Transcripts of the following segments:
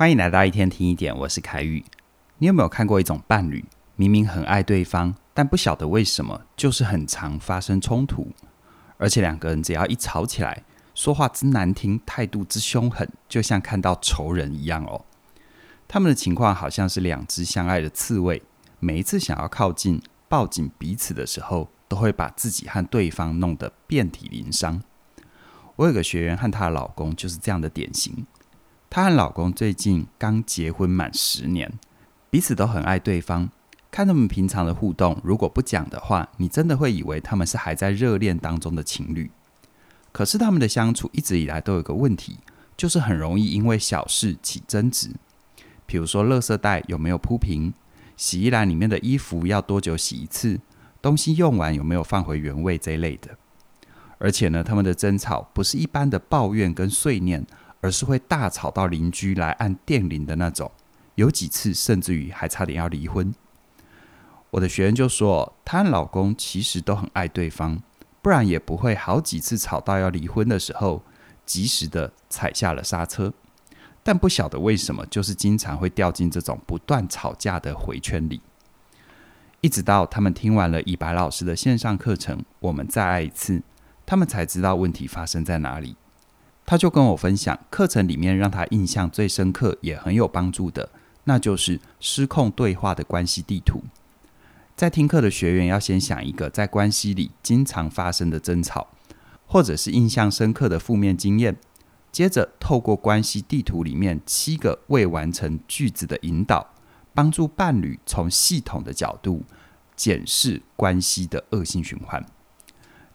欢迎来到一天听一点，我是凯宇。你有没有看过一种伴侣，明明很爱对方，但不晓得为什么，就是很常发生冲突，而且两个人只要一吵起来，说话之难听，态度之凶狠，就像看到仇人一样哦。他们的情况好像是两只相爱的刺猬，每一次想要靠近、抱紧彼此的时候，都会把自己和对方弄得遍体鳞伤。我有个学员和她的老公就是这样的典型。她和老公最近刚结婚满十年，彼此都很爱对方。看他们平常的互动，如果不讲的话，你真的会以为他们是还在热恋当中的情侣。可是他们的相处一直以来都有个问题，就是很容易因为小事起争执。比如说，垃圾袋有没有铺平？洗衣篮里面的衣服要多久洗一次？东西用完有没有放回原位这一类的。而且呢，他们的争吵不是一般的抱怨跟碎念。而是会大吵到邻居来按电铃的那种，有几次甚至于还差点要离婚。我的学员就说，她和老公其实都很爱对方，不然也不会好几次吵到要离婚的时候，及时的踩下了刹车。但不晓得为什么，就是经常会掉进这种不断吵架的回圈里。一直到他们听完了以白老师的线上课程，我们再爱一次，他们才知道问题发生在哪里。他就跟我分享，课程里面让他印象最深刻也很有帮助的，那就是失控对话的关系地图。在听课的学员要先想一个在关系里经常发生的争吵，或者是印象深刻的负面经验，接着透过关系地图里面七个未完成句子的引导，帮助伴侣从系统的角度检视关系的恶性循环。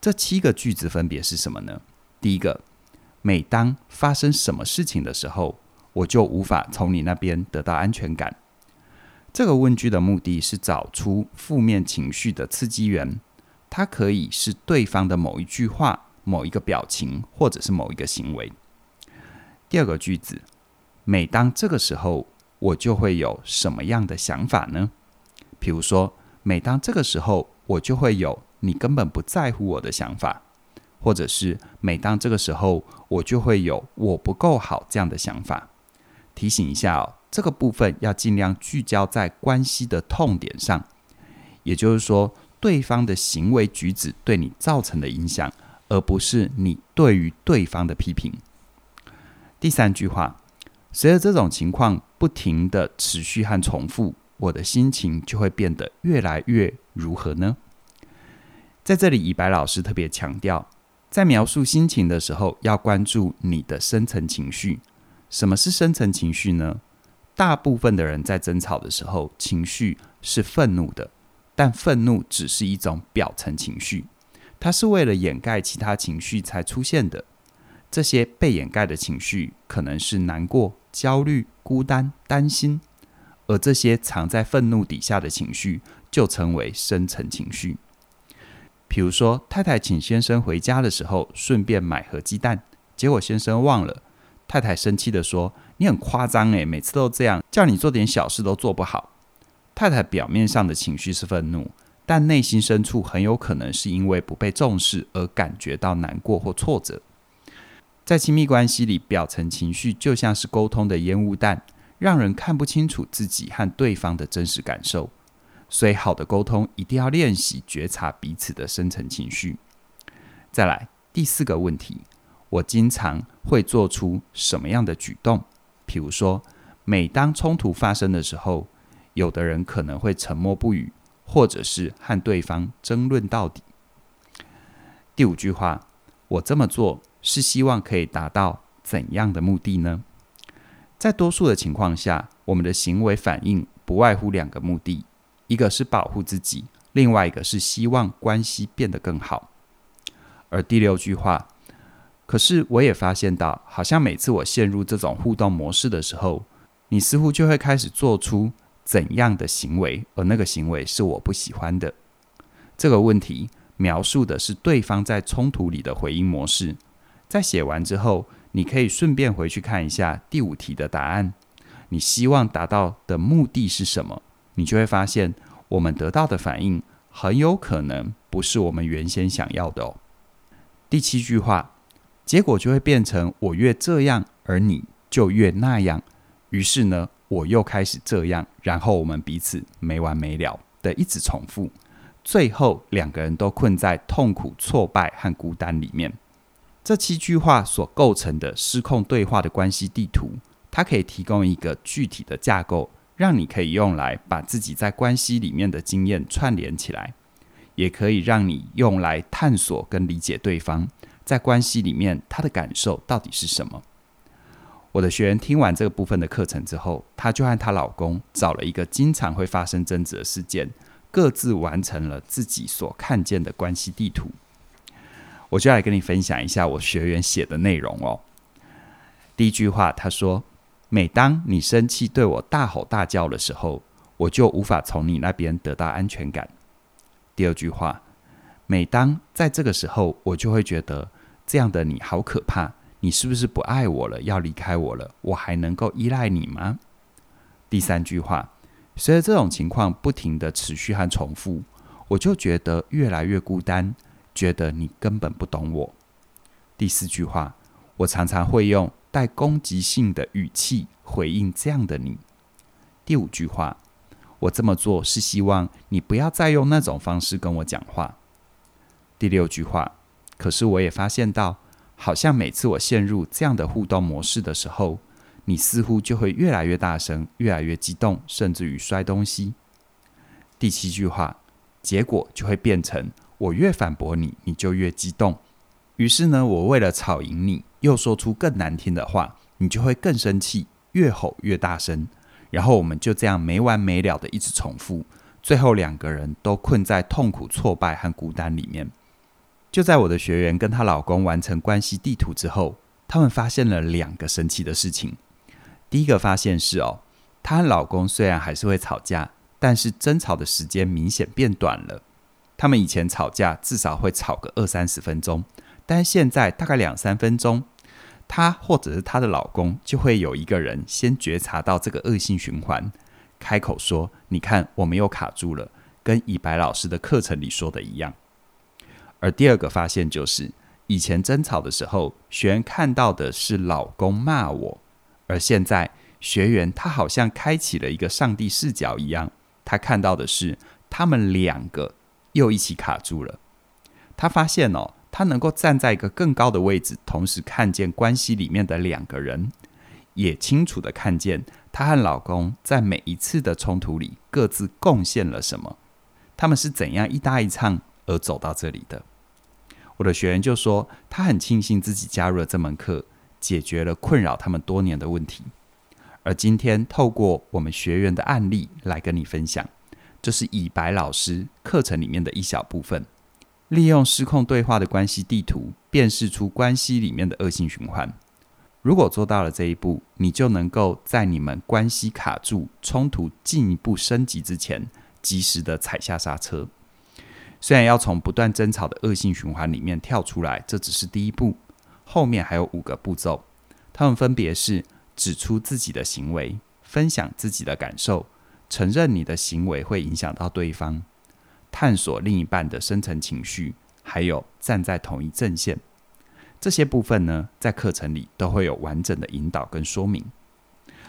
这七个句子分别是什么呢？第一个。每当发生什么事情的时候，我就无法从你那边得到安全感。这个问句的目的是找出负面情绪的刺激源，它可以是对方的某一句话、某一个表情，或者是某一个行为。第二个句子，每当这个时候，我就会有什么样的想法呢？比如说，每当这个时候，我就会有你根本不在乎我的想法。或者是每当这个时候，我就会有我不够好这样的想法。提醒一下哦，这个部分要尽量聚焦在关系的痛点上，也就是说，对方的行为举止对你造成的影响，而不是你对于对方的批评。第三句话，随着这种情况不停地持续和重复，我的心情就会变得越来越如何呢？在这里，以白老师特别强调。在描述心情的时候，要关注你的深层情绪。什么是深层情绪呢？大部分的人在争吵的时候，情绪是愤怒的，但愤怒只是一种表层情绪，它是为了掩盖其他情绪才出现的。这些被掩盖的情绪可能是难过、焦虑、孤单、担心，而这些藏在愤怒底下的情绪，就称为深层情绪。比如说，太太请先生回家的时候，顺便买盒鸡蛋，结果先生忘了。太太生气地说：“你很夸张诶，每次都这样，叫你做点小事都做不好。”太太表面上的情绪是愤怒，但内心深处很有可能是因为不被重视而感觉到难过或挫折。在亲密关系里，表层情绪就像是沟通的烟雾弹，让人看不清楚自己和对方的真实感受。所以，好的沟通一定要练习觉察彼此的深层情绪。再来，第四个问题，我经常会做出什么样的举动？譬如说，每当冲突发生的时候，有的人可能会沉默不语，或者是和对方争论到底。第五句话，我这么做是希望可以达到怎样的目的呢？在多数的情况下，我们的行为反应不外乎两个目的。一个是保护自己，另外一个是希望关系变得更好。而第六句话，可是我也发现到，好像每次我陷入这种互动模式的时候，你似乎就会开始做出怎样的行为，而那个行为是我不喜欢的。这个问题描述的是对方在冲突里的回应模式。在写完之后，你可以顺便回去看一下第五题的答案。你希望达到的目的是什么？你就会发现，我们得到的反应很有可能不是我们原先想要的哦。第七句话，结果就会变成我越这样，而你就越那样，于是呢，我又开始这样，然后我们彼此没完没了的一直重复，最后两个人都困在痛苦、挫败和孤单里面。这七句话所构成的失控对话的关系地图，它可以提供一个具体的架构，让你可以用来把自己在关系里面的经验串联起来，也可以让你用来探索跟理解对方在关系里面他的感受到底是什么。我的学员听完这个部分的课程之后，她就和她老公找了一个经常会发生争执的事件，各自完成了自己所看见的关系地图。我就来跟你分享一下我学员写的内容哦。第一句话，他说：“每当你生气对我大吼大叫的时候，我就无法从你那边得到安全感。”第二句话，每当在这个时候，我就会觉得这样的你好可怕。你是不是不爱我了？要离开我了？我还能够依赖你吗？第三句话，随着这种情况不停地持续和重复，我就觉得越来越孤单，觉得你根本不懂我。第四句话，我常常会用带攻击性的语气回应这样的你。第五句话，我这么做是希望你不要再用那种方式跟我讲话。第六句话，可是我也发现到。好像每次我陷入这样的互动模式的时候，你似乎就会越来越大声，越来越激动，甚至于摔东西。第七句话，结果就会变成我越反驳你，你就越激动。于是呢，我为了吵赢你，又说出更难听的话，你就会更生气，越吼越大声。然后我们就这样没完没了的一直重复，最后两个人都困在痛苦、挫败和孤单里面。就在我的学员跟她老公完成关系地图之后，他们发现了两个神奇的事情。第一个发现是哦，她和老公虽然还是会吵架，但是争吵的时间明显变短了。他们以前吵架至少会吵个二三十分钟，但现在大概两三分钟，她或者是她的老公就会有一个人先觉察到这个恶性循环，开口说：“你看，我们又卡住了。”跟以白老师的课程里说的一样。而第二个发现就是，以前争吵的时候，学员看到的是老公骂我，而现在学员他好像开启了一个上帝视角一样，他看到的是他们两个又一起卡住了。他发现哦，他能够站在一个更高的位置，同时看见关系里面的两个人，也清楚地看见她和老公在每一次的冲突里各自贡献了什么，他们是怎样一搭一唱而走到这里的。我的学员就说，他很庆幸自己加入了这门课，解决了困扰他们多年的问题。而今天透过我们学员的案例来跟你分享，这是以白老师课程里面的一小部分，利用失控对话的关系地图，辨识出关系里面的恶性循环。如果做到了这一步，你就能够在你们关系卡住、冲突进一步升级之前，及时的踩下刹车。虽然要从不断争吵的恶性循环里面跳出来，这只是第一步，后面还有五个步骤。他们分别是：指出自己的行为，分享自己的感受，承认你的行为会影响到对方，探索另一半的深层情绪，还有站在同一阵线。这些部分呢，在课程里都会有完整的引导跟说明。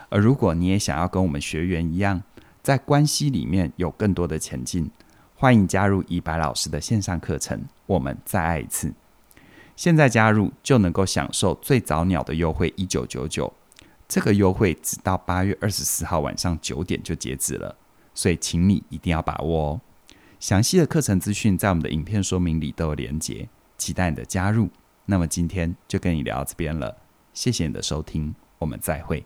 而如果你也想要跟我们学员一样，在关系里面有更多的前进。欢迎加入以白老师的线上课程，我们再爱一次。现在加入就能够享受最早鸟的优惠一九九九，这个优惠直到八月二十四号晚上九点就截止了，所以请你一定要把握哦。详细的课程资讯在我们的影片说明里都有连结，期待你的加入。那么今天就跟你聊到这边了，谢谢你的收听，我们再会。